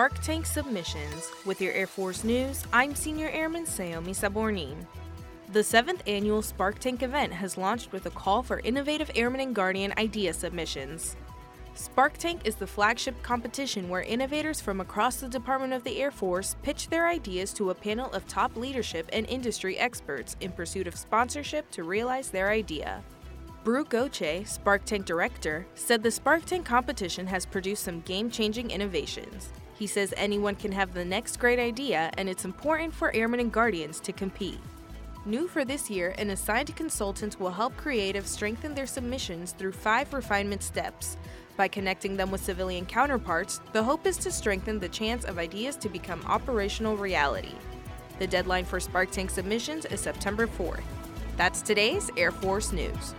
Spark Tank Submissions. With your Air Force News, I'm Senior Airman Sayomi Sabornin. The seventh annual Spark Tank event has launched with a call for innovative Airman and Guardian idea submissions. Spark Tank is the flagship competition where innovators from across the Department of the Air Force pitch their ideas to a panel of top leadership and industry experts in pursuit of sponsorship to realize their idea. Brew Goche, Spark Tank director, said the Spark Tank competition has produced some game changing innovations. He says anyone can have the next great idea, and it's important for airmen and guardians to compete. New for this year, an assigned consultant will help creatives strengthen their submissions through five refinement steps. By connecting them with civilian counterparts, the hope is to strengthen the chance of ideas to become operational reality. The deadline for Spark Tank submissions is September 4th. That's today's Air Force News.